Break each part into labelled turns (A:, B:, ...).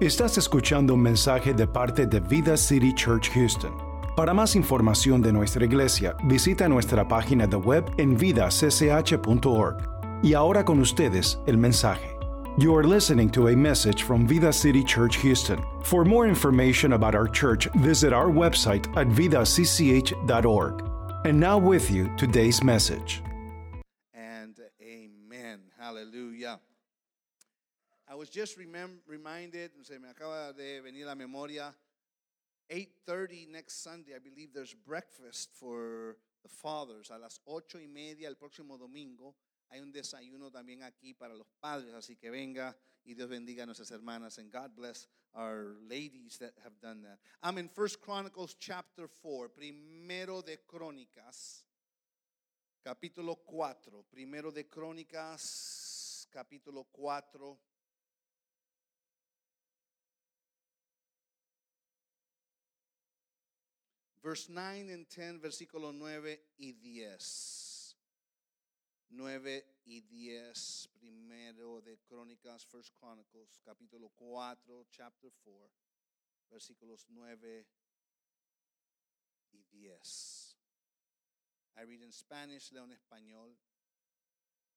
A: Estás escuchando un mensaje de parte de Vida City Church Houston. Para más información de nuestra iglesia, visita nuestra página de web en vidacch.org. Y ahora con ustedes el mensaje. You are listening to a message from Vida City Church Houston. For more information about our church, visit our website at vidacch.org. And now with you today's message.
B: and amen. Hallelujah. I was just reminded, se me acaba de venir la memoria, 8.30 next Sunday, I believe there's breakfast for the fathers. A las ocho y media el próximo domingo hay un desayuno también aquí para los padres, así que venga y Dios bendiga a nuestras hermanas and God bless our ladies that have done that. I'm in First Chronicles chapter 4, primero de Crónicas capítulo 4, primero de Crónicas, capítulo 4. Verse 9 and 10, versículo 9 y 10. 9 y 10, primero de Crónicas, First Chronicles, capítulo 4, chapter 4, versículos 9 y 10. I read in Spanish, leo en español.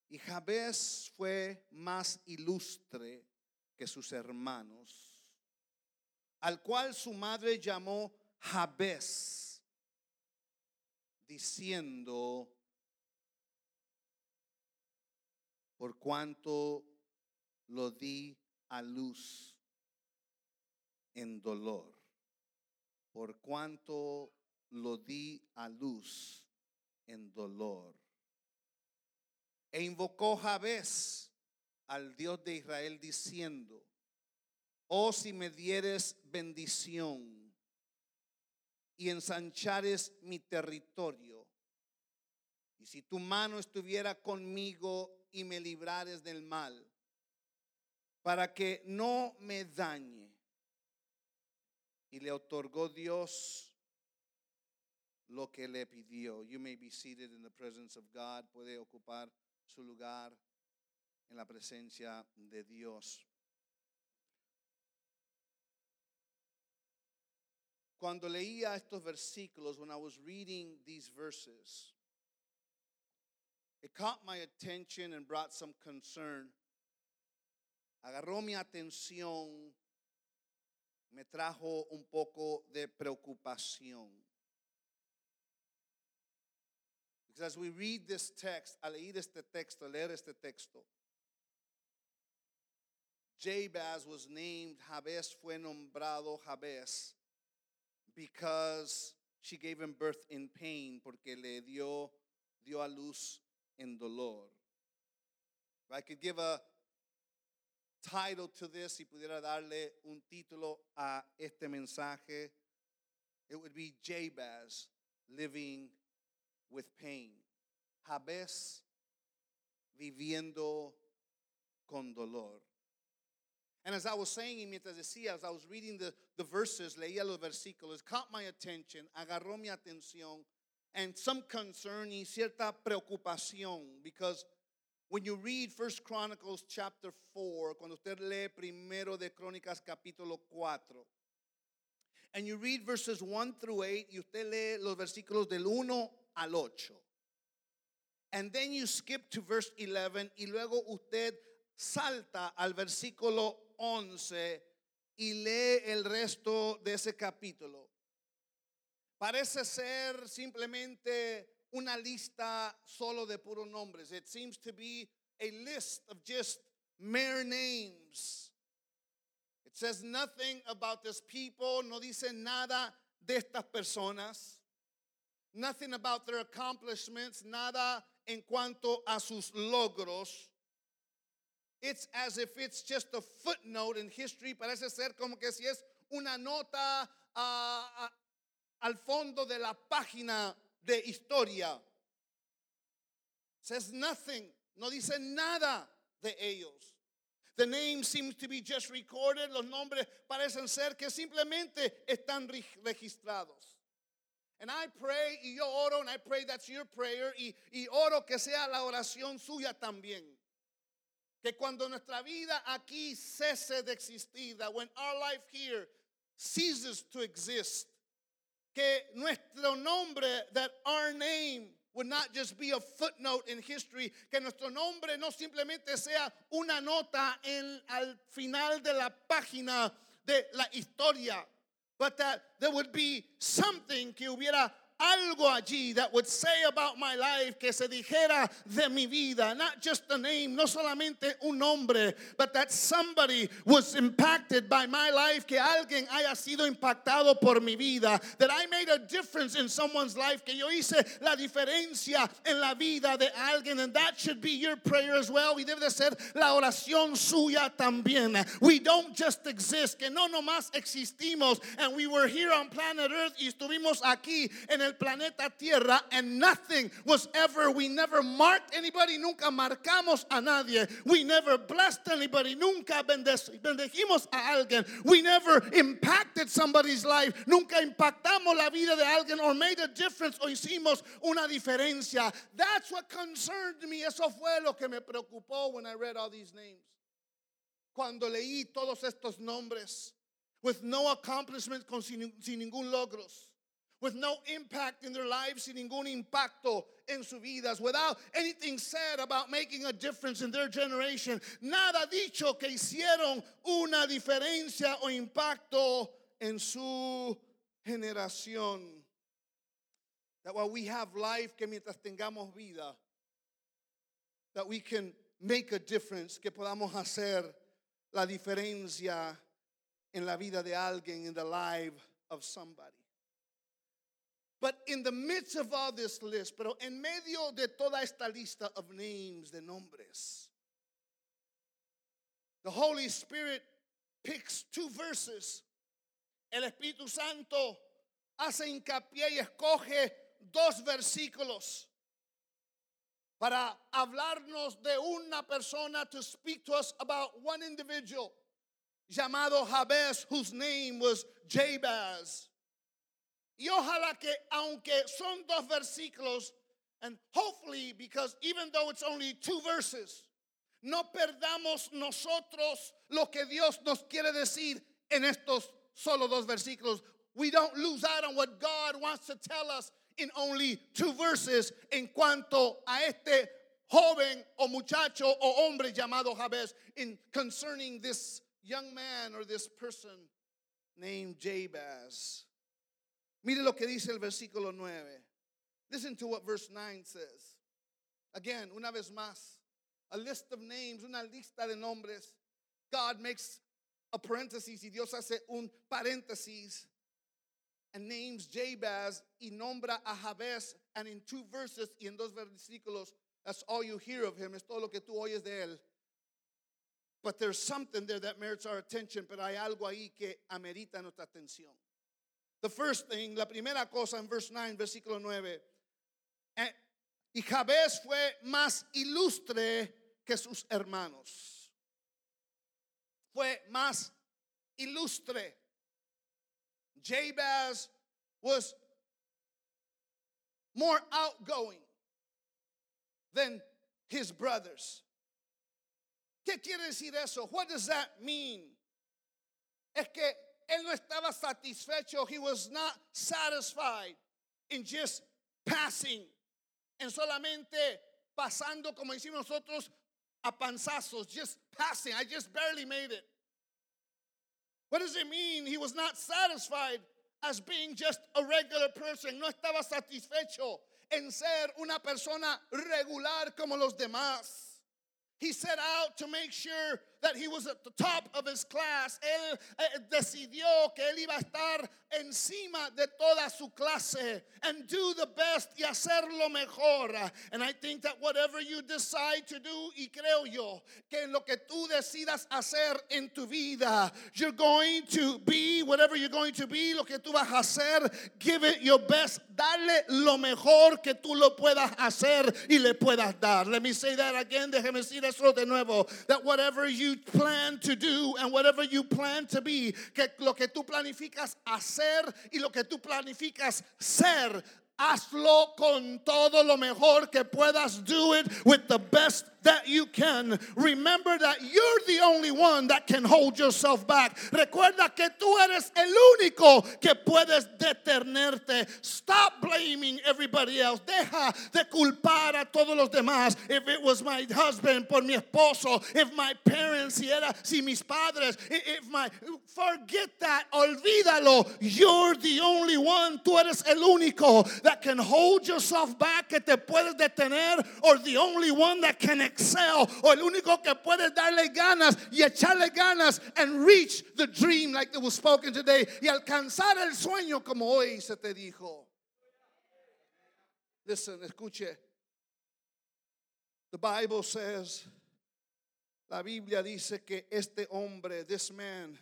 B: Y Jabez fue más ilustre que sus hermanos, al cual su madre llamó Jabez, diciendo, por cuanto lo di a luz en dolor, por cuanto lo di a luz en dolor. E invocó Jabez al Dios de Israel diciendo, oh si me dieres bendición y ensanchares mi territorio, y si tu mano estuviera conmigo y me librares del mal, para que no me dañe. Y le otorgó Dios lo que le pidió. You may be seated in the presence of God. Puede ocupar su lugar en la presencia de Dios. Cuando leía estos versículos, when I was reading these verses, it caught my attention and brought some concern. Agarró mi atención, me trajo un poco de preocupación. Because as we read this text, al leer este texto, leer este texto, Jabez was named, Jabez fue nombrado Jabez because she gave him birth in pain, porque le dio, dio a luz en dolor. If I could give a title to this, si pudiera darle un título a este mensaje, it would be Jabez living with pain. Jabez viviendo con dolor. And as I was saying, mientras decía, as I was reading the, the verses, leía los versículos, caught my attention, agarró mi atención, and some concern y cierta preocupación, because when you read First Chronicles chapter 4, cuando usted lee primero de Crónicas capítulo 4, and you read verses 1 through 8, y usted lee los versículos del 1 al 8. And then you skip to verse 11 y luego usted salta al versículo 11 y lee el resto de ese capítulo. Parece ser simplemente una lista solo de puros nombres. It seems to be a list of just mere names. It says nothing about this people, no dice nada de estas personas. Nothing about their accomplishments, nada en cuanto a sus logros. It's as if it's just a footnote in history. Parece ser como que si es una nota ah, ah, al fondo de la página de historia. Says nothing. No dice nada de ellos. The name seems to be just recorded. Los nombres parecen ser que simplemente están re- registrados. And I pray, y yo oro, and I pray that's your prayer, y, y oro que sea la oración suya también. Que cuando nuestra vida aquí cese de existir, that when our life here ceases to exist, que nuestro nombre, that our name would not just be a footnote in history, que nuestro nombre no simplemente sea una nota en al final de la página de la historia, but that there would be something que hubiera algo allí that would say about my life, que se dijera de mi vida, not just a name, no solamente un nombre, but that somebody was impacted by my life, que alguien haya sido impactado por mi vida, that I made a difference in someone's life, que yo hice la diferencia en la vida de alguien, and that should be your prayer as well. Y debe de ser la oración suya también. We don't just exist, que no nomás existimos, and we were here on planet Earth y estuvimos aquí en el planeta Tierra and nothing was ever, we never marked anybody, nunca marcamos a nadie. We never blessed anybody, nunca bendecimos a alguien. We never impacted somebody's life, nunca impactamos la vida de alguien or made a difference o hicimos una diferencia. That's what concerned me. Eso fue lo que me preocupó when I read all these names. Cuando leí todos estos nombres with no accomplishment, con sin, sin ningún logros with no impact in their lives, sin ningún impacto en sus vidas, without anything said about making a difference in their generation. Nada dicho que hicieron una diferencia o impacto en su generación. That while we have life, que mientras tengamos vida, that we can make a difference, que podamos hacer la diferencia en la vida de alguien, in the life of somebody. But in the midst of all this list, pero en medio de toda esta lista of names, de nombres, the Holy Spirit picks two verses. El Espíritu Santo hace hincapié y escoge dos versículos para hablarnos de una persona, to speak to us about one individual llamado Jabez, whose name was Jabez. Y ojalá que aunque son dos versículos, and hopefully because even though it's only two verses, no perdamos nosotros lo que Dios nos quiere decir en estos solo dos versículos. We don't lose out on what God wants to tell us in only two verses en cuanto a este joven o muchacho o hombre llamado Jabez in concerning this young man or this person named Jabez. Mire lo que dice el versículo 9. Listen to what verse 9 says. Again, una vez más, a list of names, una lista de nombres. God makes a parenthesis y Dios hace un paréntesis and names Jabez y nombra a Jabez and in two verses y en dos versículos that's all you hear of him es todo lo que tú oyes de él but there's something there that merits our attention pero hay algo ahí que amerita nuestra atención the first thing, la primera cosa en verse 9, versículo 9. Eh, y Jabez fue más ilustre que sus hermanos. Fue más ilustre. Jabez was more outgoing than his brothers. ¿Qué quiere decir eso? What does that mean? Es que él no estaba satisfecho. He was not satisfied in just passing. En solamente pasando, como decimos nosotros, a panzazos, just passing. I just barely made it. What does it mean? He was not satisfied as being just a regular person. No estaba satisfecho en ser una persona regular como los demás. He set out to make sure that he was at the top of his class. Él eh, decidió que él iba a estar encima de toda su clase and do the best y hacer lo mejor. And I think that whatever you decide to do, y creo yo, que lo que tú decidas hacer en tu vida, you're going to be whatever you're going to be, lo que tú vas a hacer, give it your best. Dale lo mejor que tú lo puedas hacer y le puedas dar. Let me say that again. Déjeme decir eso de nuevo. That whatever you plan to do and whatever you plan to be, que lo que tú planificas hacer y lo que tú planificas ser, hazlo con todo lo mejor que puedas. Do it with the best that you can. Remember that you're the only one that can hold yourself back. Recuerda que tú eres el único que puedes detenerte. Stop blaming everybody else. Deja de culpar a todos los demás. If it was my husband, por mi esposo, if my parents, si era, si mis padres, if my, forget that, olvídalo. You're the only one. Tú eres el único that can hold yourself back, que te puedes detener, or the only one that can excel, o el único que puede darle ganas y echarle ganas and reach the dream like it was spoken today y alcanzar el sueño como hoy se te dijo. Listen, escuche. The Bible says, la Biblia dice que este hombre, this man,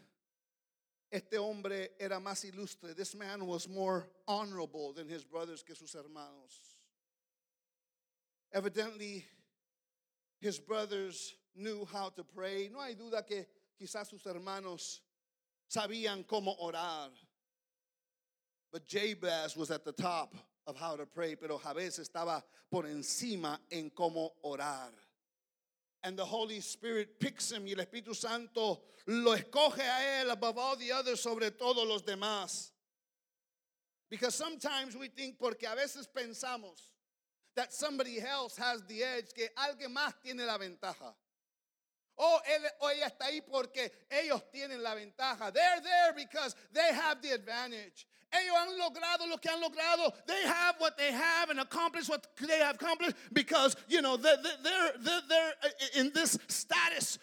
B: este hombre era más ilustre. This man was more honorable than his brothers que sus hermanos. Evidently, his brothers knew how to pray. No hay duda que quizás sus hermanos sabían cómo orar. But Jabez was at the top of how to pray, pero Jabez estaba por encima en cómo orar. And the Holy Spirit picks him y el Espíritu Santo lo escoge a él above all the others sobre todos los demás. Because sometimes we think, porque a veces pensamos that somebody else has the edge, que alguien más tiene la ventaja. Oh, él o ella está ahí porque ellos tienen la ventaja. They're there because they have the advantage. Ellos han logrado lo que han logrado. They have what they have and accomplished what they have accomplished because, you know, they're, they're, they're, in this status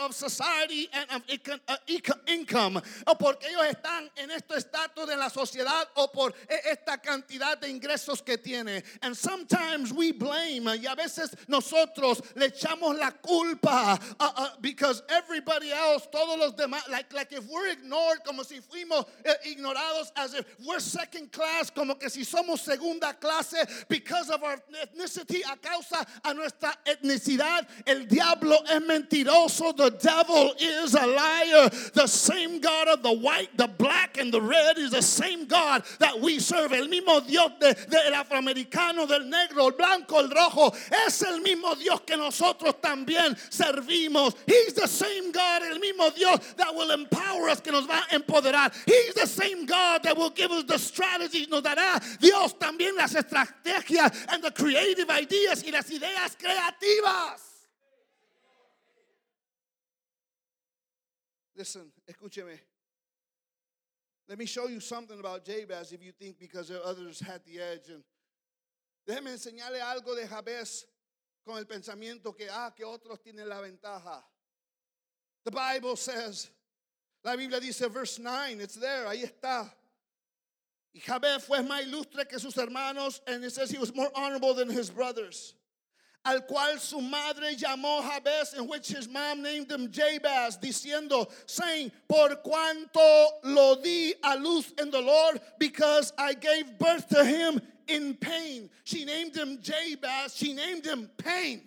B: of society and of income. O porque ellos están en este estatus de la sociedad o por esta cantidad de ingresos que tiene. And sometimes we blame y a veces nosotros le echamos la culpa uh, uh, because everybody else, todos los demás, like, like if we're ignored, como si fuimos uh, ignorados as if we're second class, como que si somos segunda clase, because of our ethnicity, a causa a nuestra etnicidad. El diablo es mentiroso. The devil is a liar. The same God of the white, the black, and the red is the same God that we serve. El mismo Dios de, del afroamericano, del negro, el blanco, el rojo, es el mismo Dios que nosotros también servimos. He's the same God, el mismo Dios that will empower us, que nos va a empoderar. He's the same God that will give us the strategies, nos dará Dios también las estrategias and the creative ideas y las ideas creativas. Listen, escúcheme. Let me show you something about Jabez if you think because others had the edge. And déjeme enseñarle algo de Jabez con el pensamiento que, ah, que otros tienen la ventaja. The Bible says, la Biblia dice, verse 9, it's there, ahí está. Y Jabez fue más ilustre que sus hermanos, and it says he was more honorable than his brothers. Al cual su madre llamó Jabez, in which his mom named him Jabez, diciendo, saying, Por cuanto lo di a luz the Lord, because I gave birth to him in pain. She named him Jabez, she named him pain.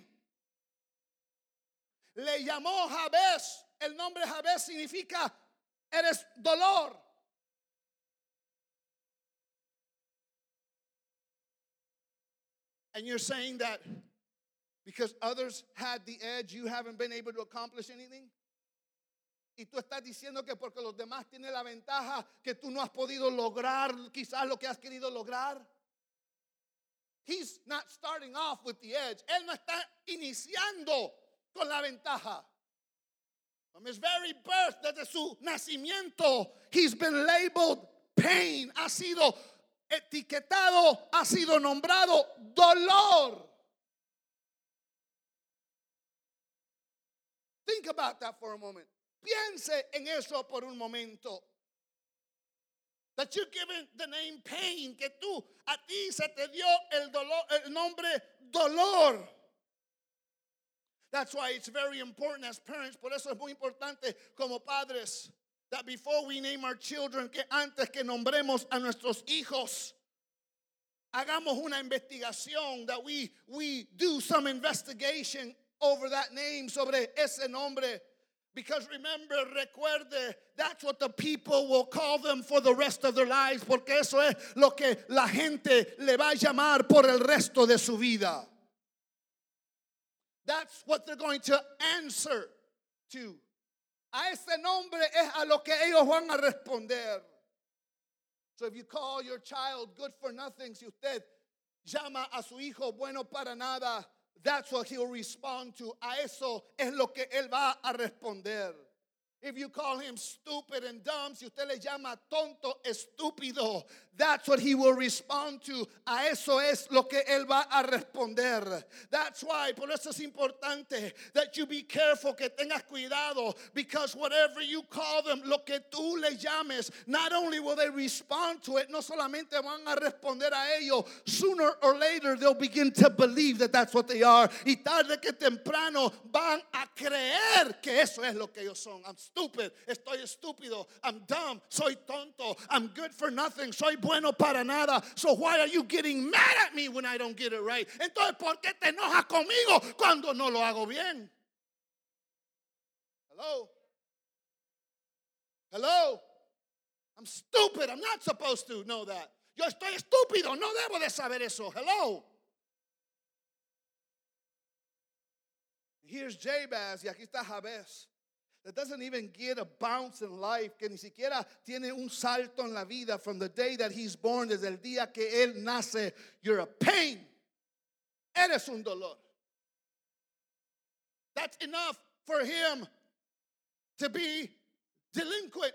B: Le llamó Jabez. El nombre Jabez significa eres dolor. And you're saying that because others had the edge, you haven't been able to accomplish anything? Y tú estás diciendo que porque los demás tienen la ventaja que tú no has podido lograr quizás lo que has querido lograr. He's not starting off with the edge. Él no está iniciando con la ventaja. From his very birth, desde su nacimiento, he's been labeled pain. Ha sido etiquetado, ha sido nombrado dolor. Think about that for a moment. Piense en eso por un momento. That you given the name pain, que tú a ti se te dio el dolor, el nombre dolor. That's why it's very important as parents, por eso es muy importante como padres that before we name our children, que antes que nombremos a nuestros hijos, hagamos una investigación, that we, we do some investigation over that name, sobre ese nombre. Because remember, recuerde, that's what the people will call them for the rest of their lives, porque eso es lo que la gente le va a llamar por el resto de su vida. That's what they're going to answer to. A ese nombre es a lo que ellos van a responder. So if you call your child good for nothing, si usted llama a su hijo bueno para nada, that's what he'll respond to. A eso es lo que él va a responder. If you call him stupid and dumb, si usted le llama tonto, estúpido, that's what he will respond to. A eso es lo que él va a responder. That's why, por eso es importante that you be careful, que tengas cuidado, because whatever you call them, lo que tú le llames, not only will they respond to it, no solamente van a responder a ello, sooner or later they'll begin to believe that that's what they are. Y tarde que temprano van a creer que eso es lo que ellos son. I'm stupid, estoy estúpido, I'm dumb, soy tonto, I'm good for nothing, soy bueno para nada. So why are you getting mad at me when I don't get it right? Entonces, ¿por qué te enojas conmigo cuando no lo hago bien? Hello? Hello? I'm stupid. I'm not supposed to know that. Yo estoy estúpido. No debo de saber eso. Hello? Here's Jabez y aquí está Jabez. That doesn't even get a bounce in life, que ni siquiera tiene un salto en la vida from the day that he's born, desde el día que él nace. You're a pain. Eres un dolor. That's enough for him to be delinquent.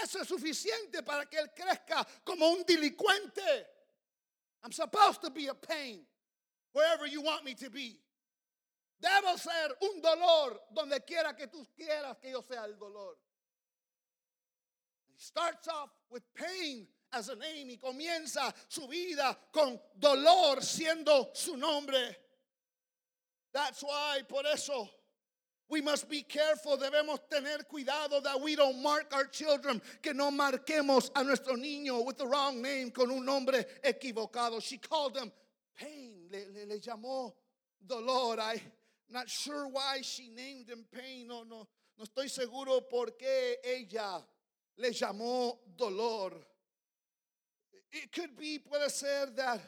B: Eso es suficiente para que él crezca como un delincuente. I'm supposed to be a pain wherever you want me to be. Debo ser un dolor donde quiera que tú quieras que yo sea el dolor. He starts off with pain as a name y comienza su vida con dolor siendo su nombre. That's why, por eso, we must be careful. Debemos tener cuidado that we don't mark our children, que no marquemos a nuestro niño with the wrong name, con un nombre equivocado. She called him pain, le, le, le llamó dolor. Not sure why she named him pain. No, no, no estoy seguro por qué ella le llamó dolor. It could be, puede ser that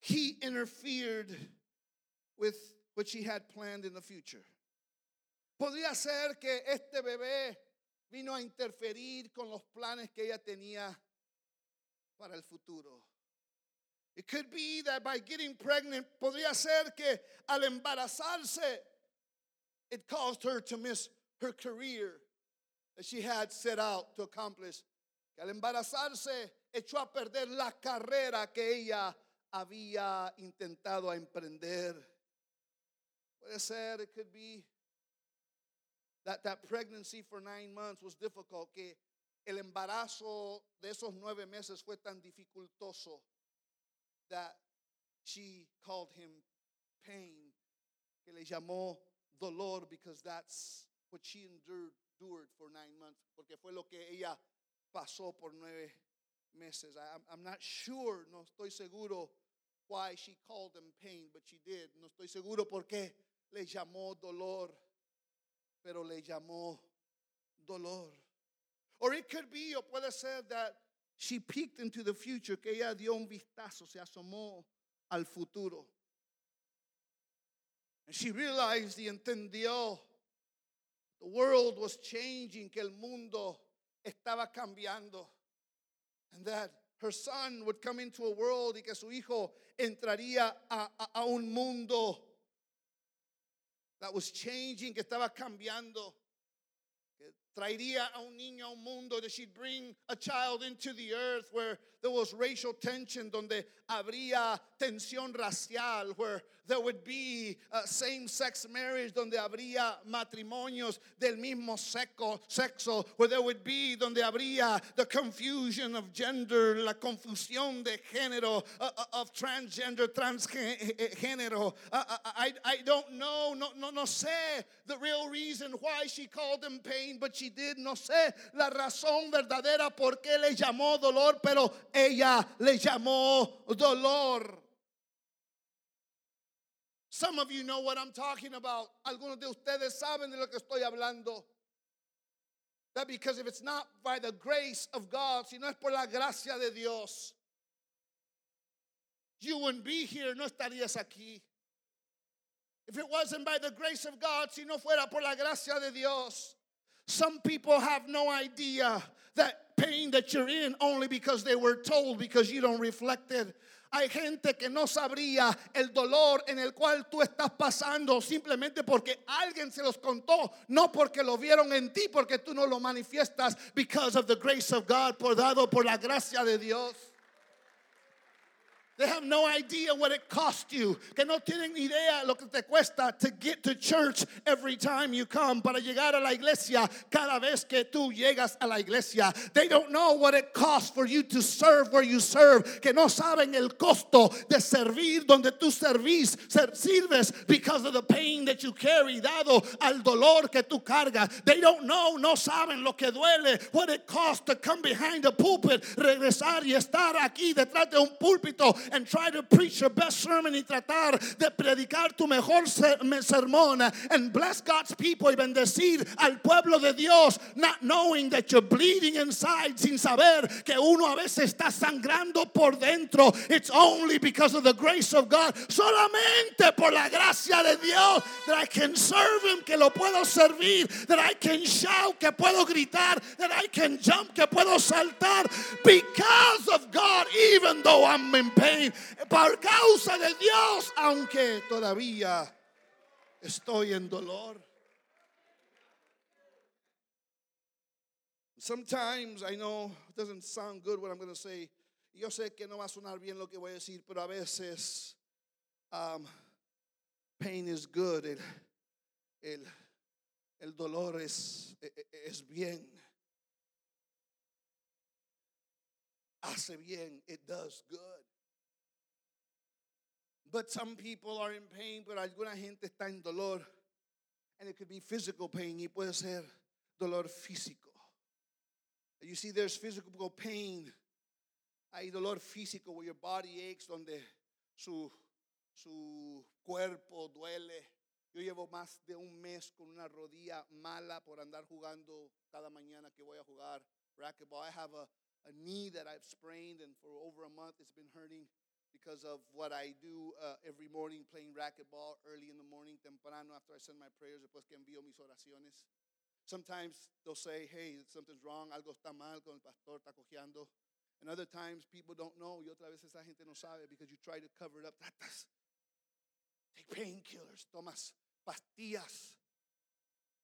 B: he interfered with what she had planned in the future. Podría ser que este bebé vino a interferir con los planes que ella tenía para el futuro. It could be that by getting pregnant, podría ser que al embarazarse, it caused her to miss her career that she had set out to accomplish. Que al embarazarse, echó a perder la carrera que ella había intentado emprender. Puede ser, it could be that that pregnancy for nine months was difficult, que el embarazo de esos nueve meses fue tan dificultoso that she called him pain, que le llamó dolor because that's what she endured, endured for nine months, porque fue lo que ella pasó por nueve meses. I, I'm not sure, no estoy seguro why she called him pain, but she did. No estoy seguro por qué le llamó dolor, pero le llamó dolor. Or it could be, o puede ser that she peeked into the future, que ella dio un vistazo, se asomó al futuro. And she realized y entendió the world was changing, que el mundo estaba cambiando. And that her son would come into a world y que su hijo entraría a, a, a un mundo that was changing, que estaba cambiando. Traería a un niño a un mundo, that she'd bring a child into the earth where there was racial tension, donde habría tensión racial, where there would be uh, same sex marriage, donde habría matrimonios del mismo seco, sexo, where there would be, donde habría the confusion of gender, la confusión de género, uh, uh, of transgender, transgénero. Uh, uh, I, I don't know, no, no, no sé the real reason why she called him pain, but she did. No sé la razón verdadera por qué le llamó dolor, pero ella le llamó dolor. Some of you know what I'm talking about. Algunos de ustedes saben de lo que estoy hablando. That because if it's not by the grace of God, si no es por la gracia de Dios, you wouldn't be here, no estarías aquí. If it wasn't by the grace of God, si no fuera por la gracia de Dios, some people have no idea that pain that you're in only because they were told because you don't reflect it. Hay gente que no sabría el dolor en el cual tú estás pasando simplemente porque alguien se los contó, no porque lo vieron en ti, porque tú no lo manifiestas because of the grace of God, por dado por la gracia de Dios. They have no idea what it cost you. Que no tienen idea lo que te cuesta to get to church every time you come. Para llegar a la iglesia cada vez que tú llegas a la iglesia. They don't know what it costs for you to serve where you serve. Que no saben el costo de servir donde tú servís, sirves because of the pain that you carry, dado al dolor que tú cargas. They don't know, no saben lo que duele, what it costs to come behind a pulpit, regresar y estar aquí detrás de un púlpito and try to preach your best sermon y tratar de predicar tu mejor sermón and bless God's people y bendecir al pueblo de Dios, not knowing that you're bleeding inside, sin saber que uno a veces está sangrando por dentro. It's only because of the grace of God, solamente por la gracia de Dios, that I can serve Him, que lo puedo servir, that I can shout, que puedo gritar, that I can jump, que puedo saltar, because of God, even though I'm in pain por causa de Dios, aunque todavía estoy en dolor. Sometimes I know it doesn't sound good what I'm going to say. Yo sé que no va a sonar bien lo que voy a decir, pero a veces um, pain is good. El, el, el dolor es, e, e, es bien. Hace bien. It does good. But some people are in pain, pero alguna gente está en dolor. And it could be physical pain y puede ser dolor físico. You see, there's physical pain. Hay dolor físico where your body aches, donde su, su cuerpo duele. Yo llevo más de un mes con una rodilla mala por andar jugando cada mañana que voy a jugar racquetball. I have a, a knee that I've sprained, and for over a month it's been hurting because of what I do uh, every morning playing racquetball early in the morning, temprano after I send my prayers, después que envío mis oraciones. Sometimes they'll say, hey, something's wrong, algo está mal con el pastor, está cojeando. And other times people don't know, y otra vez esa gente no sabe because you try to cover it up. Tratas. Take painkillers, tomas pastillas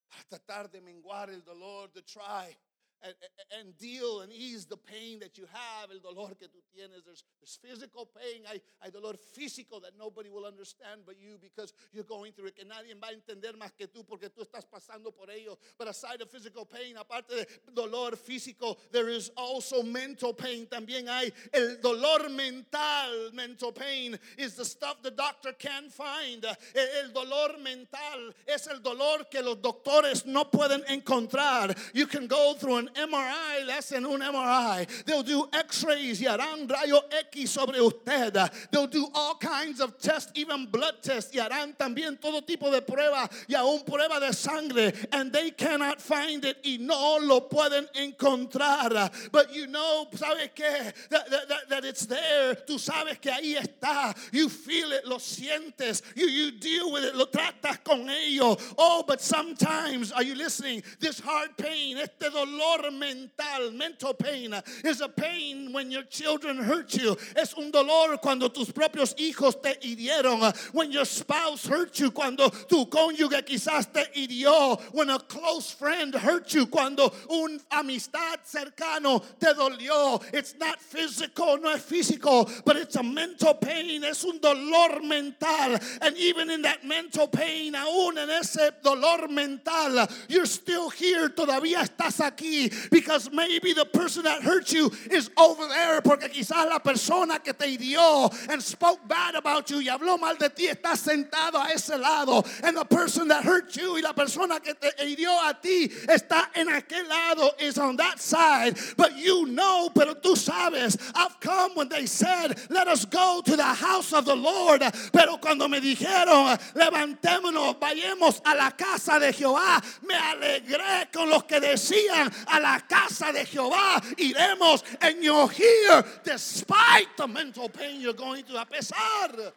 B: para tratar de menguar el dolor, to try and, and, deal and ease the pain that you have, el dolor que tú tienes. There's, there's physical pain, hay, hay dolor físico that nobody will understand but you because you're going through it, que nadie va a entender más que tú porque tú estás pasando por ello. But aside of physical pain, aparte de dolor físico, there is also mental pain. También hay el dolor mental. Mental pain is the stuff the doctor can't find. El dolor mental es el dolor que los doctores no pueden encontrar. You can go through an MRI, le hacen un MRI. They'll do x-rays y harán rayo X sobre usted. They'll do all kinds of tests, even blood tests, y harán también todo tipo de prueba y aún prueba de sangre. And they cannot find it y no lo pueden encontrar. But you know, ¿sabes qué? That, that, that it's there. Tú sabes que ahí está. You feel it, lo sientes. You, you deal with it, lo tratas con ello. Oh, but sometimes, are you listening? This hard pain, este dolor mental, mental pain, is a pain when your children hurt you. Es un dolor cuando tus propios hijos te hirieron. When your spouse hurt you, cuando tu cónyuge quizás te hirió. When a close friend hurt you, cuando un amistad cercano te dolió. It's not physical, no es físico, but it's a mental pain. Es un dolor mental. And even in that mental pain, aún en ese dolor mental, you're still here, todavía estás aquí because maybe the person that hurt you is over there porque quizás la persona que te hirió and spoke bad about you y habló mal de ti está sentado a ese lado. And the person that hurt you y la persona que te hirió a ti está en aquel lado is on that side. But you know pero tú sabes I've come when they said let us go to the house of the Lord. Pero cuando me dijeron levantémonos vayamos a la casa de Jehová me alegré con los que decían a la casa de Jehová iremos and you're here despite the mental pain you're going through a pesar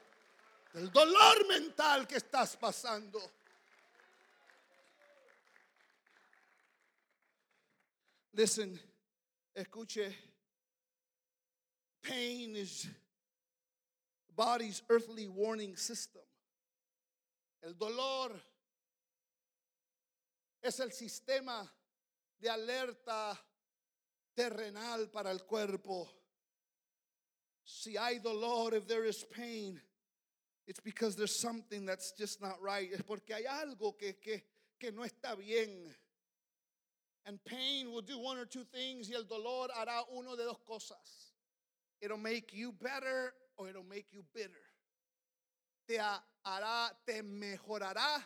B: del dolor mental que estás pasando. Listen, escuche. Pain is body's earthly warning system. El dolor es el sistema de alerta terrenal para el cuerpo. Si hay dolor, if there is pain, it's because there's something that's just not right. Es porque hay algo que, que, que no está bien. And pain will do one or two things y el dolor hará uno de dos cosas. It'll make you better or it'll make you bitter. Te hará, te mejorará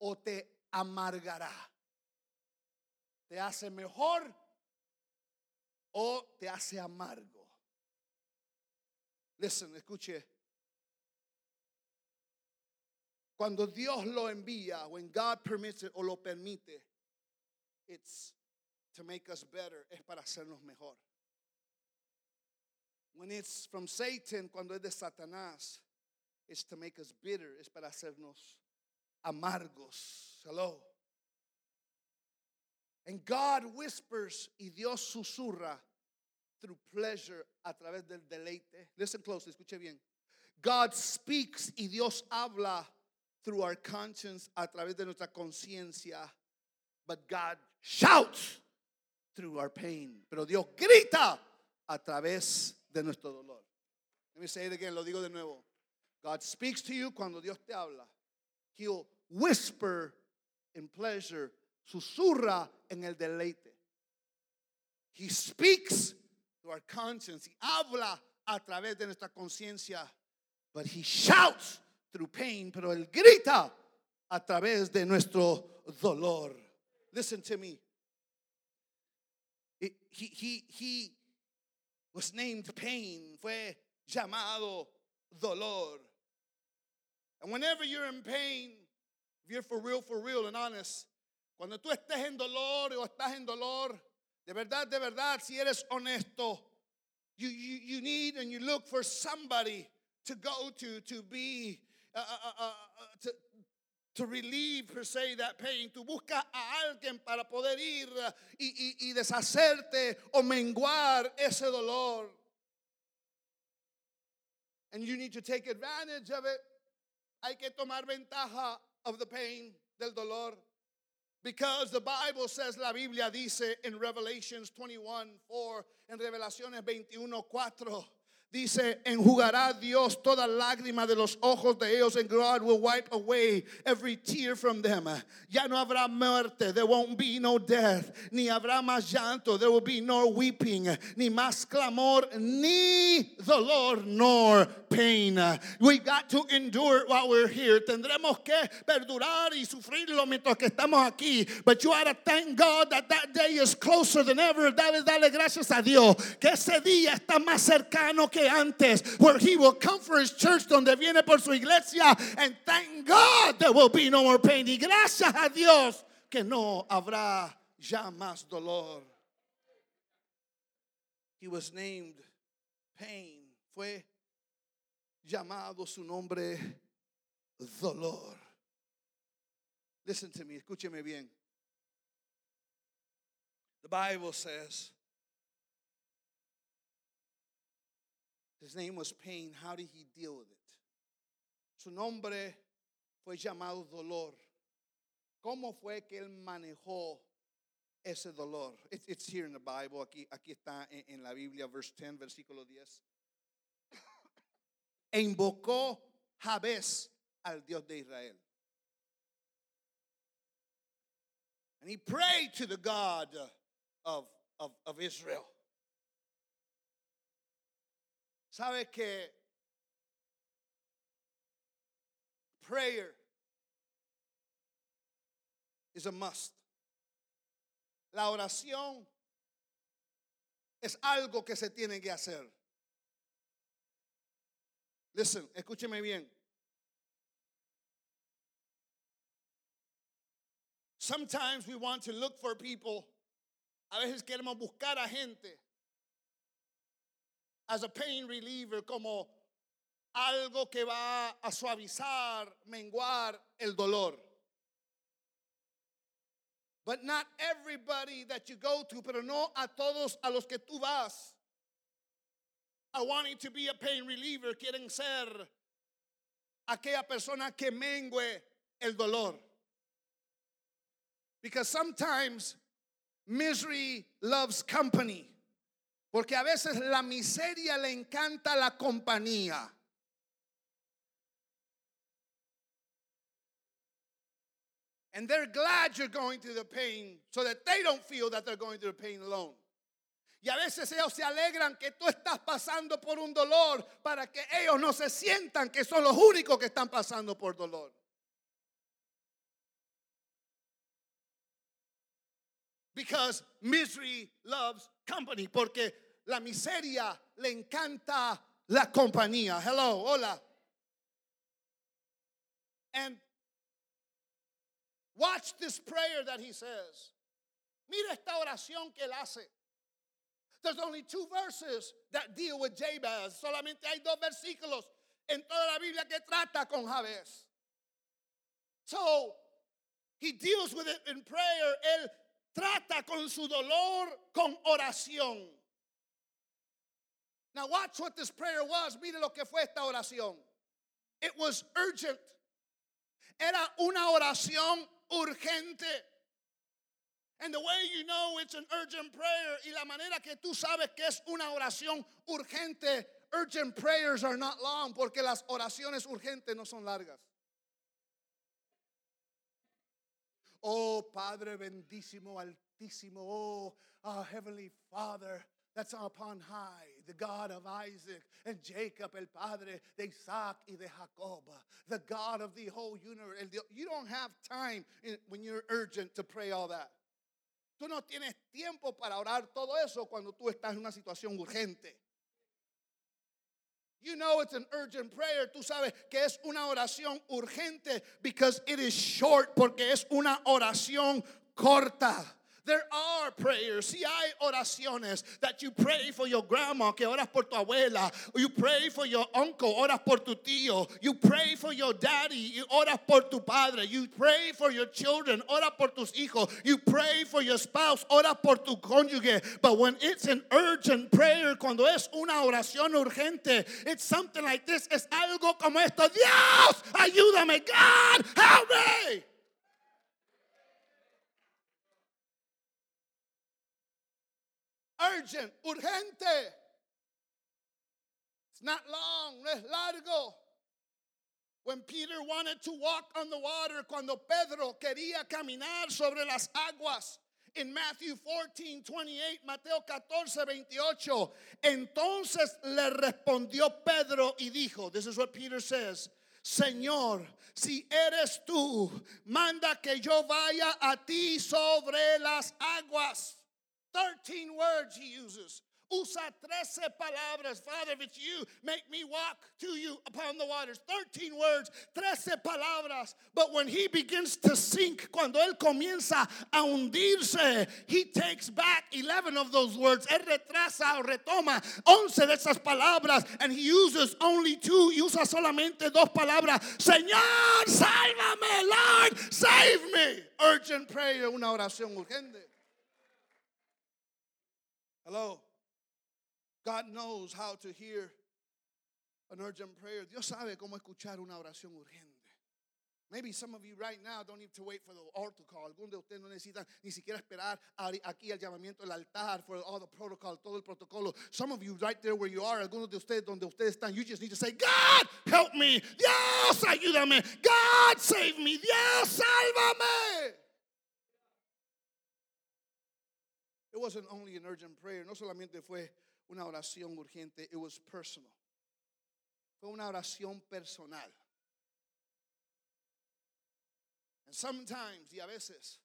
B: o te amargará. Te hace mejor o te hace amargo. Listen, escuche. Cuando Dios lo envía, when God permits it o lo permite, it's to make us better, es para hacernos mejor. When it's from Satan, cuando es de Satanás, it's to make us bitter, es para hacernos amargos. Hello. And God whispers y Dios susurra through pleasure a través del deleite. Listen closely, escuche bien. God speaks y Dios habla through our conscience a través de nuestra conciencia. But God shouts through our pain. Pero Dios grita a través de nuestro dolor. Let me say it again, lo digo de nuevo. God speaks to you cuando Dios te habla. He'll whisper in pleasure, susurra en el deleite. He speaks to our conscience. He habla a través de nuestra conciencia. But he shouts through pain, pero él grita a través de nuestro dolor. Listen to me. He, he, he was named pain, fue llamado dolor. And whenever you're in pain, if you're for real, for real and honest, cuando tú estés en dolor o estás en dolor, de verdad, de verdad, si eres honesto, you, you, you need and you look for somebody to go to, to be, uh, uh, uh, to, to relieve per se that pain. Tú buscas a alguien para poder ir y, y, y deshacerte o menguar ese dolor. And you need to take advantage of it. Hay que tomar ventaja of the pain, del dolor. Because the Bible says, la Biblia dice in Revelations 21, 4, en Revelaciones 21, 4, Dice, enjugará Dios toda lágrima de los ojos de ellos, and God will wipe away every tear from them. Ya no habrá muerte, there won't be no death, ni habrá más llanto, there will be no weeping, ni más clamor, ni dolor, nor pain. We got to endure while we're here. Tendremos que perdurar y sufrirlo mientras que estamos aquí. But you ought to thank God that that day is closer than ever. Dale, dale gracias a Dios que ese día está más cercano que antes, where he will come for his church donde viene por su iglesia, and thank God there will be no more pain. Y gracias a Dios que no habrá ya más dolor. He was named pain. Fue llamado su nombre dolor. Listen to me, escúcheme bien. The Bible says His name was Pain. How did he deal with it? Su nombre fue llamado dolor. ¿Cómo fue que él manejó ese dolor? It, it's here in the Bible. Aquí, aquí está en, en la Biblia, verse 10, versículo 10. e invocó Jabez al Dios de Israel. And he prayed to the God of, of, of Israel. ¿Sabe que prayer is a must? La oración es algo que se tiene que hacer. Listen, escúcheme bien. Sometimes we want to look for people. A veces queremos buscar a gente as a pain reliever, como algo que va a suavizar, menguar el dolor. But not everybody that you go to, pero no a todos a los que tú vas. Are wanting to be a pain reliever, quieren ser aquella persona que mengue el dolor. Because sometimes misery loves company. Porque a veces la miseria le encanta la compañía. And they're glad you're going through the pain so that they don't feel that they're going through the pain alone. Y a veces ellos se alegran que tú estás pasando por un dolor para que ellos no se sientan que son los únicos que están pasando por dolor. Because misery loves company. Porque la miseria le encanta la compañía. Hello, hola. And watch this prayer that he says. Mira esta oración que él hace. There's only two verses that deal with Jabez. Solamente hay dos versículos en toda la Biblia que trata con Jabez. So, he deals with it in prayer. Él trata con su dolor con oración. Now watch what this prayer was. Mire lo que fue esta oración. It was urgent. Era una oración urgente. And the way you know it's an urgent prayer y la manera que tú sabes que es una oración urgente, urgent prayers are not long porque las oraciones urgentes no son largas. Oh Padre bendísimo, altísimo, oh our heavenly Father that's upon high, the God of Isaac and Jacob, el Padre de Isaac y de Jacob, the God of the whole universe. You don't have time when you're urgent to pray all that. Tú no tienes tiempo para orar todo eso cuando tú estás en una situación urgente. You know it's an urgent prayer. Tú sabes que es una oración urgente because it is short, porque es una oración corta. There are prayers. Si hay oraciones that you pray for your grandma, que oras por tu abuela. You pray for your uncle, oras por tu tío. You pray for your daddy, you oras por tu padre. You pray for your children, oras por tus hijos. You pray for your spouse, oras por tu cónyuge. But when it's an urgent prayer, cuando es una oración urgente, it's something like this. Es algo como esto. Dios, ayúdame. God, help me. Urgent, urgente. It's not long, no es largo. When Peter wanted to walk on the water, cuando Pedro quería caminar sobre las aguas, in Matthew 14, 28, Mateo 14, 28, entonces le respondió Pedro y dijo, this is what Peter says, Señor, si eres tú, manda que yo vaya a ti sobre las aguas. 13 words he uses. Usa 13 palabras. Father, if it's you, make me walk to you upon the waters. 13 words, 13 palabras. But when he begins to sink, cuando él comienza a hundirse, he takes back 11 of those words. Él retrasa o retoma 11 de esas palabras and he uses only two. Y usa solamente dos palabras. Señor, sálvame, Lord, save me. Urgent prayer, una oración urgente. Hello. God knows how to hear an urgent prayer. Dios sabe cómo escuchar una oración urgente. Maybe some of you right now don't need to wait for the altar call. Algunos de ustedes no necesitan ni siquiera esperar aquí al llamamiento del altar for all the protocol, todo el protocolo. Some of you right there where you are, algunos de ustedes donde ustedes están, you just need to say, God, help me. Dios, ayúdame. God, save me. Dios, sálvame. Wasn't only an urgent prayer, no solamente fue una oración urgente, it was personal. Fue una oración personal. And sometimes, y a veces,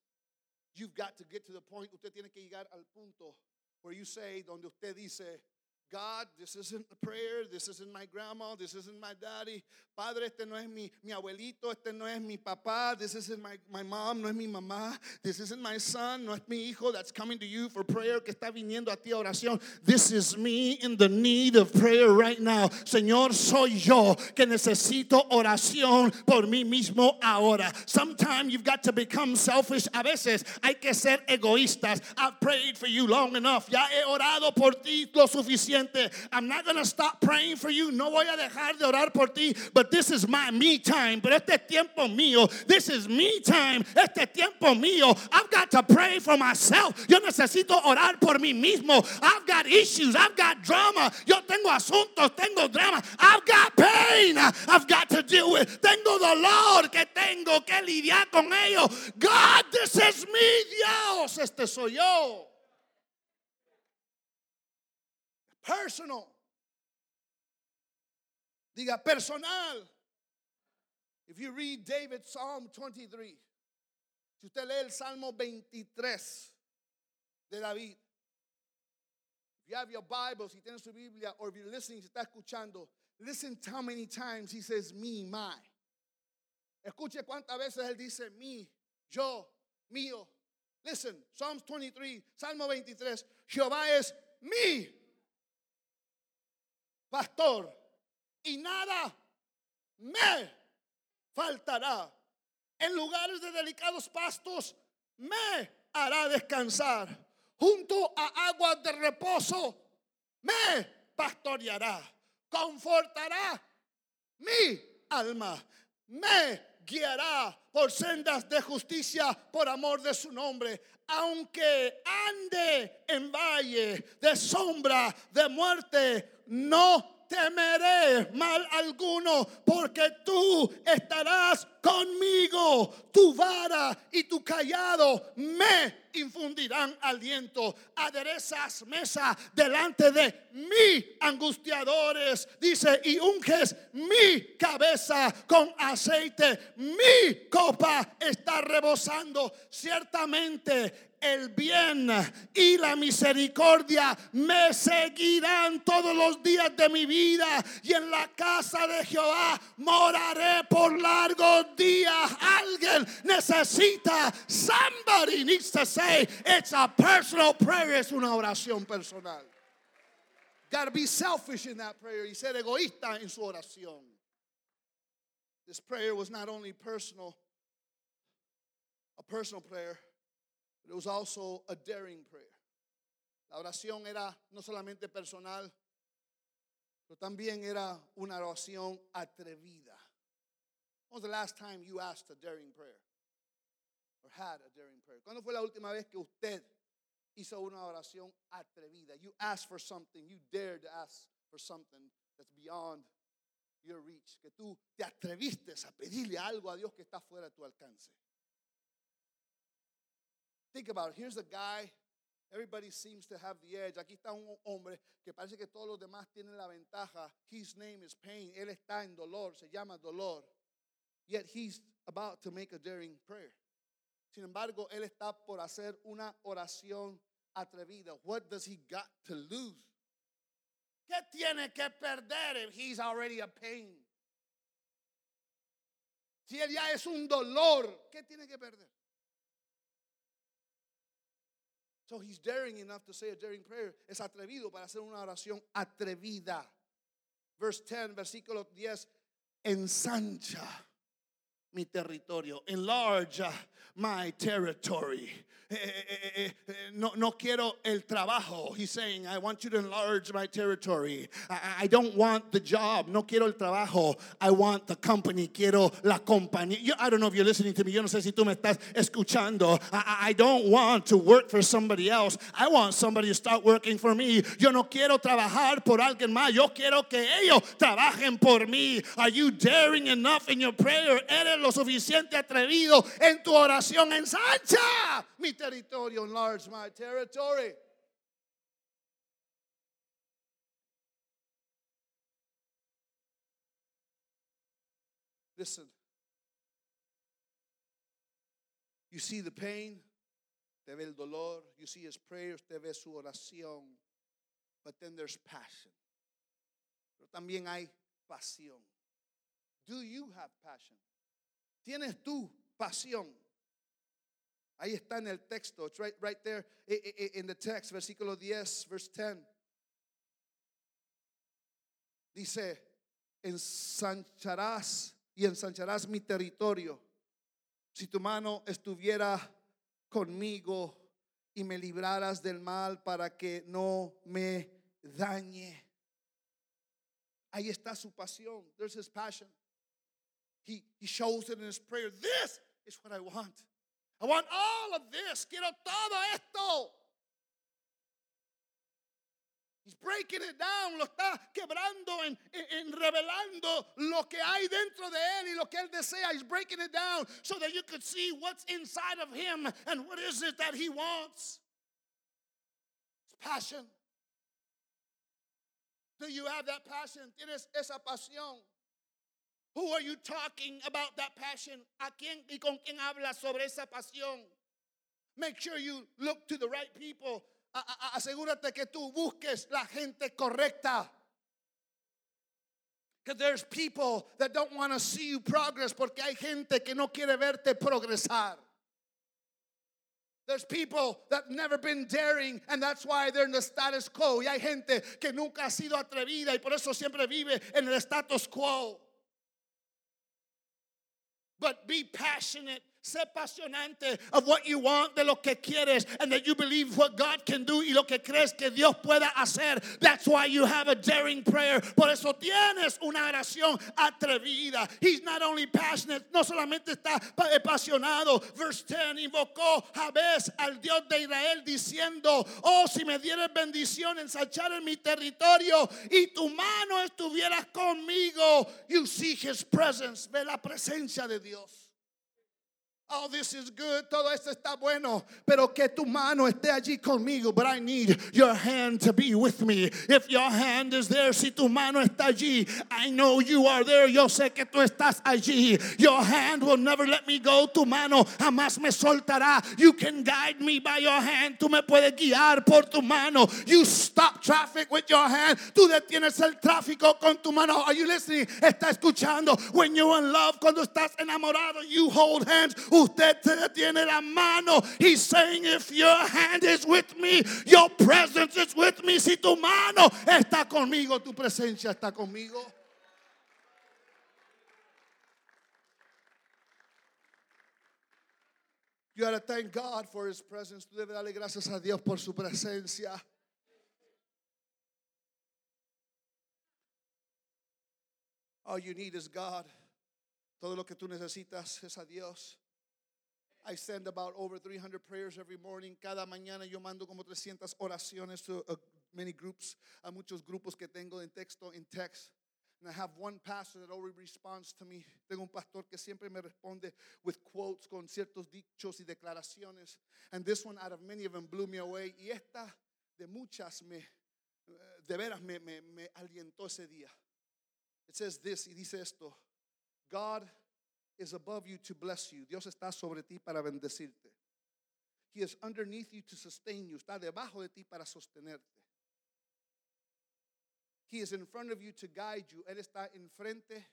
B: you've got to get to the point, usted tiene que llegar al punto where you say, donde usted dice, God, this isn't a prayer, this isn't my grandma, this isn't my daddy. Padre, este no es mi, mi abuelito, este no es mi papá, this isn't my, my mom, no es mi mamá, this isn't my son, no es mi hijo that's coming to you for prayer, que está viniendo a ti a oración. This is me in the need of prayer right now. Señor, soy yo que necesito oración por mí mismo ahora. Sometimes you've got to become selfish. A veces hay que ser egoístas. I've prayed for you long enough. Ya he orado por ti lo suficiente. I'm not going to stop praying for you. No voy a dejar de orar por ti. But this is my me time. Pero este es tiempo mío. This is me time. Este tiempo mío. I've got to pray for myself. Yo necesito orar por mí mismo. I've got issues. I've got drama. Yo tengo asuntos. Tengo drama. I've got pain. I've got to deal with. Tengo dolor que tengo que lidiar con ello. God, this is me. Dios, este soy yo. Personal. Diga personal. If you read David Psalm 23, si usted lee el Salmo 23 de David, if you have your Bible, si tiene su Biblia, or if you're listening, si está escuchando, listen how many times he says me, my. Escuche cuántas veces él dice mi, yo, mío. Listen, Psalms 23, Salmo 23, Jehová es mi pastor y nada me faltará. En lugares de delicados pastos me hará descansar. Junto a aguas de reposo me pastoreará. Confortará mi alma. Me guiará por sendas de justicia por amor de su nombre. Aunque ande en valle de sombra de muerte, no temeré mal alguno, porque tú estarás conmigo. Tu vara y tu callado me infundirán aliento. Aderezas mesa delante de mi angustiadores, dice, y unges mi cabeza con aceite. Mi copa está rebosando. Ciertamente el bien y la misericordia me seguirán todos los días de mi vida y en la casa de Jehová moraré por largos días. Alguien necesita, somebody needs to say, it's a personal prayer, es una oración personal. Got to be selfish in that prayer y ser egoísta en su oración. This prayer was not only personal, a personal prayer, it was also a daring prayer. La oración era no solamente personal, pero también era una oración atrevida. When was the last time you asked a daring prayer? Or had a daring prayer? ¿Cuándo fue la última vez que usted hizo una oración atrevida? You asked for something, you dared to ask for something that's beyond your reach. Que tú te atreviste a pedirle algo a Dios que está fuera de tu alcance. Think about it. Here's a guy, everybody seems to have the edge. Aquí está un hombre que parece que todos los demás tienen la ventaja. His name is pain. Él está en dolor, se llama dolor. Yet he's about to make a daring prayer. Sin embargo, él está por hacer una oración atrevida. What does he got to lose? ¿Qué tiene que perder he's already a pain? Si él ya es un dolor, ¿qué tiene que perder? So he's daring enough to say a daring prayer. Es atrevido para hacer una oración atrevida. Verse 10, versículo 10. Ensancha mi territorio. Enlarge my territory. Eh, eh, eh, no, no quiero el trabajo. He's saying, I want you to enlarge my territory. I, don't want the job. No quiero el trabajo. I want the company. Quiero la compañía. I don't know if you're listening to me. Yo no sé si tú me estás escuchando. I, don't want to work for somebody else. I want somebody to start working for me. Yo no quiero trabajar por alguien más. Yo quiero que ellos trabajen por mí. Are you daring enough in your prayer? Eres lo suficiente atrevido en tu oración. Ensancha mi enlarge my territory. Listen. You see the pain, te ve el dolor. You see his prayers, te ve su oración. But then there's passion. Pero también hay pasión. Do you have passion? ¿Tienes tú pasión? Ahí está en el texto. It's right, right there in the text, versículo 10, verse 10. Dice, ensancharás y ensancharás mi territorio. Si tu mano estuviera conmigo y me libraras del mal para que no me dañe. Ahí está su pasión. There's his passion. He, he shows it in his prayer. This is what I want. I want all of this. Quiero todo esto. He's breaking it down, lo está quebrando en, en, en, revelando lo que hay dentro de él y lo que él desea. He's breaking it down so that you could see what's inside of him and what is it that he wants. It's passion. Do you have that passion? ¿Tienes esa pasión? Who are you talking about that passion? ¿A quién y con quién hablas sobre esa pasión? Make sure you look to the right people. A, a, asegúrate que tú busques la gente correcta. Because there's people that don't want to see you progress porque hay gente que no quiere verte progresar. There's people that never been daring and that's why they're in the status quo. Y hay gente que nunca ha sido atrevida y por eso siempre vive en el status quo. But be passionate Sé apasionante of what you want, de lo que quieres, and that you believe what God can do y lo que crees que Dios pueda hacer. That's why you have a daring prayer. Por eso tienes una oración atrevida. He's not only passionate, no solamente está apasionado. Verse 10 invocó Jabez al Dios de Israel diciendo: Oh, si me dieras bendición, ensanchar en mi territorio y tu mano estuvieras conmigo. You see his presence, ve la presencia de Dios. All this is good, todo esto está bueno, pero que tu mano esté allí conmigo. But I need your hand to be with me. If your hand is there, si tu mano está allí, I know you are there. Yo sé que tú estás allí. Your hand will never let me go. Tu mano jamás me soltará. You can guide me by your hand. Tú me puedes guiar por tu mano. You stop traffic with your hand. Tú detienes el tráfico con tu mano. Are you listening? Está escuchando. When you're in love, cuando estás enamorado, you hold hands. Usted tiene la mano. He's saying, if your hand is with me, your presence is with me. Si tu mano está conmigo, tu presencia está conmigo. You gotta thank God for His presence. Tú darle gracias a Dios por su presencia. All you need is God. Todo lo que tú necesitas es a Dios. I send about over 300 prayers every morning. Cada mañana yo mando como 300 oraciones to uh, many groups, a muchos grupos que tengo en texto, in text. And I have one pastor that always responds to me. Tengo un pastor que siempre me responde with quotes, con ciertos dichos y declaraciones. And this one, out of many of them, blew me away. Y esta de muchas me, de veras me, me, me alientó ese día. It says this, y dice esto. God is above you to bless you. Dios está sobre ti para bendecirte. He is underneath you to sustain you. Está debajo de ti para sostenerte. He is in front of you to guide you. Él está enfrente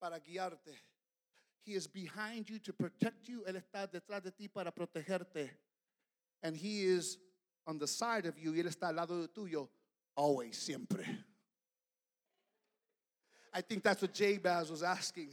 B: para guiarte. He is behind you to protect you. Él está detrás de ti para protegerte. And he is on the side of you. Y él está al lado de tuyo always, siempre. I think that's what Jabez was asking.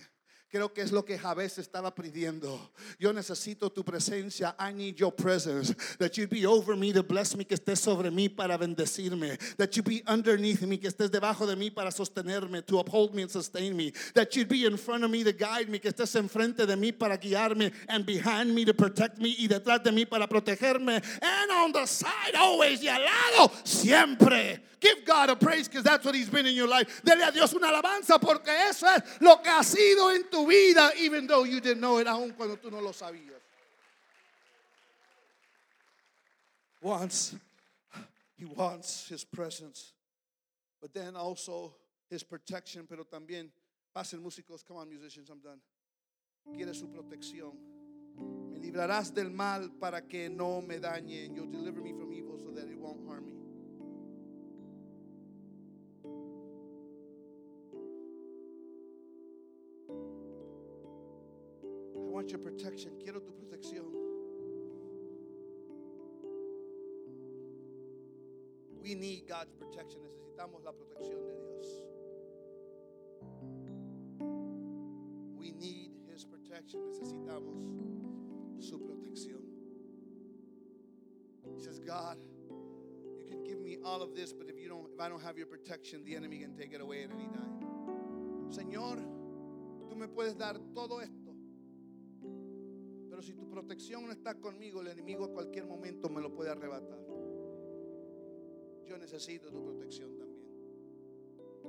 B: Creo que es lo que Jabez estaba pidiendo. Yo necesito tu presencia. I need your presence. That you be over me to bless me, que estés sobre mí para bendecirme. That you be underneath me, que estés debajo de mí para sostenerme, to uphold me and sustain me. That you be in front of me to guide me, que estés enfrente de mí para guiarme, and behind me to protect me, y detrás de mí para protegerme. And on the side always, y al lado, siempre. Give God a praise because that's what He's been in your life. Dele a Dios una alabanza porque eso es lo que ha sido en tu vida, even though you didn't know it, aun cuando tú no lo sabías. Wants, He wants His presence, but then also His protection, pero también, pasen músicos, come on musicians, I'm done. Quiere su protección. Me librarás del mal para que no me dañe. You'll deliver me from evil so that it won't harm me. Want your protection. Quiero tu protección. We need God's protection. Necesitamos la protección de Dios. We need His protection. Necesitamos su protección. He says, God, you can give me all of this, but if you don't, if I don't have your protection, the enemy can take it away at any time. Señor, tú me puedes dar todo esto. Si tu protección no está conmigo, el enemigo a cualquier momento me lo puede arrebatar. Yo necesito tu protección también.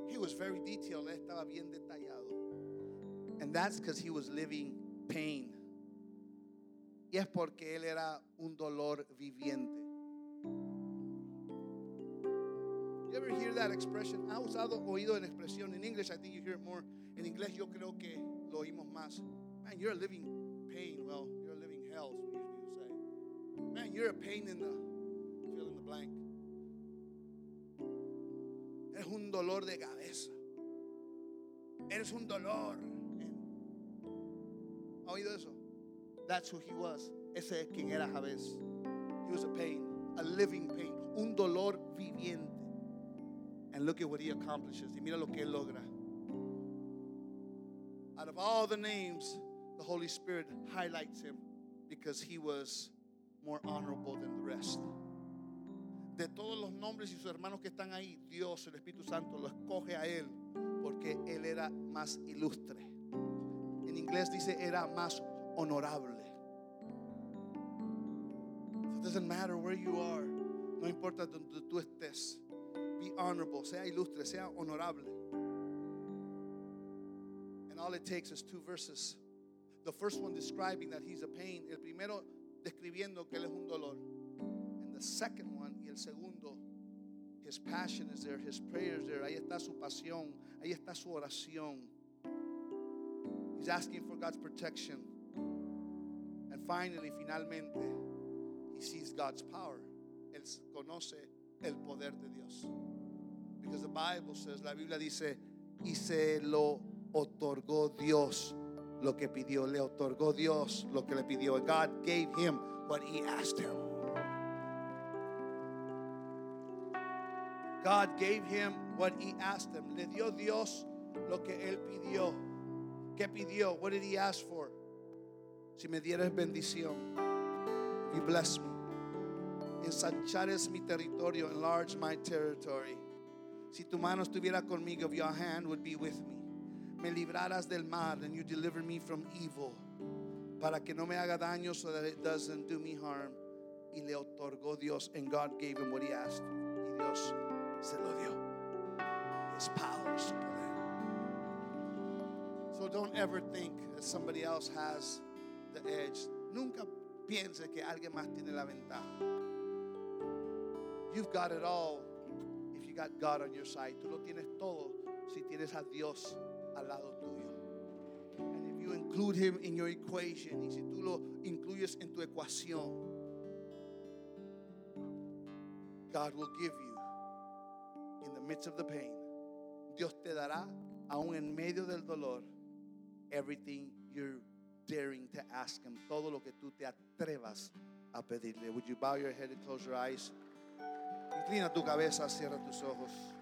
B: He was very detailed, él estaba bien detallado. And that's because he was living pain. Y es porque él era un dolor viviente. You ever hear that expression? ¿Ha usado oído en expresión? In English, I think you hear it more. En inglés, yo creo que lo oímos más. Man, you're living pain. Well, what we usually say. Man, you're a pain in the fill in the blank. Eres un dolor de cabeza. Eres un dolor. ¿Ha oído eso? That's who he was. Ese es quien era Jabez. He was a pain, a living pain, un dolor viviente. And look at what he accomplishes. Y mira lo que él logra. Out of all the names, the Holy Spirit highlights him because he was more honorable than the rest. De todos los nombres y sus hermanos que están ahí, Dios, el Espíritu Santo, lo escoge a él porque él era más ilustre. En inglés dice era más honorable. It doesn't matter where you are. No importa donde tú estés. Be honorable, sea ilustre, sea honorable. And all it takes is two verses. The first one describing that he's a pain. El primero describiendo que él es un dolor. And the second one y el segundo, his passion is there, his prayers there. Ahí está su pasión, ahí está su oración. He's asking for God's protection. And finally, finalmente, he sees God's power. Él conoce el poder de Dios. Because the Bible says, la Biblia dice, y se lo otorgó Dios lo que pidió. Le otorgó Dios lo que le pidió. God gave him what he asked him. God gave him what he asked him. Le dio Dios lo que él pidió. ¿Qué pidió? What did he ask for? Si me dieras bendición, if you bless me, ensanchares mi territorio, enlarge my territory. Si tu mano estuviera conmigo, if your hand would be with me, me libraras del mal and you deliver me from evil, para que no me haga daño so that it doesn't do me harm. Y le otorgó Dios, and God gave him what he asked. Y Dios se lo dio. His power, su poder. So don't ever think that somebody else has the edge. Nunca piense que alguien más tiene la ventaja. You've got it all if you got God on your side. Tú lo tienes todo si tienes a Dios al lado tuyo. And if you include Him in your equation, y si tú lo incluyes en tu ecuación, God will give you in the midst of the pain. Dios te dará, aún en medio del dolor, everything you're daring to ask Him. Todo lo que tú te atrevas a pedirle. Would you bow your head and close your eyes? Inclina tu cabeza, cierra tus ojos.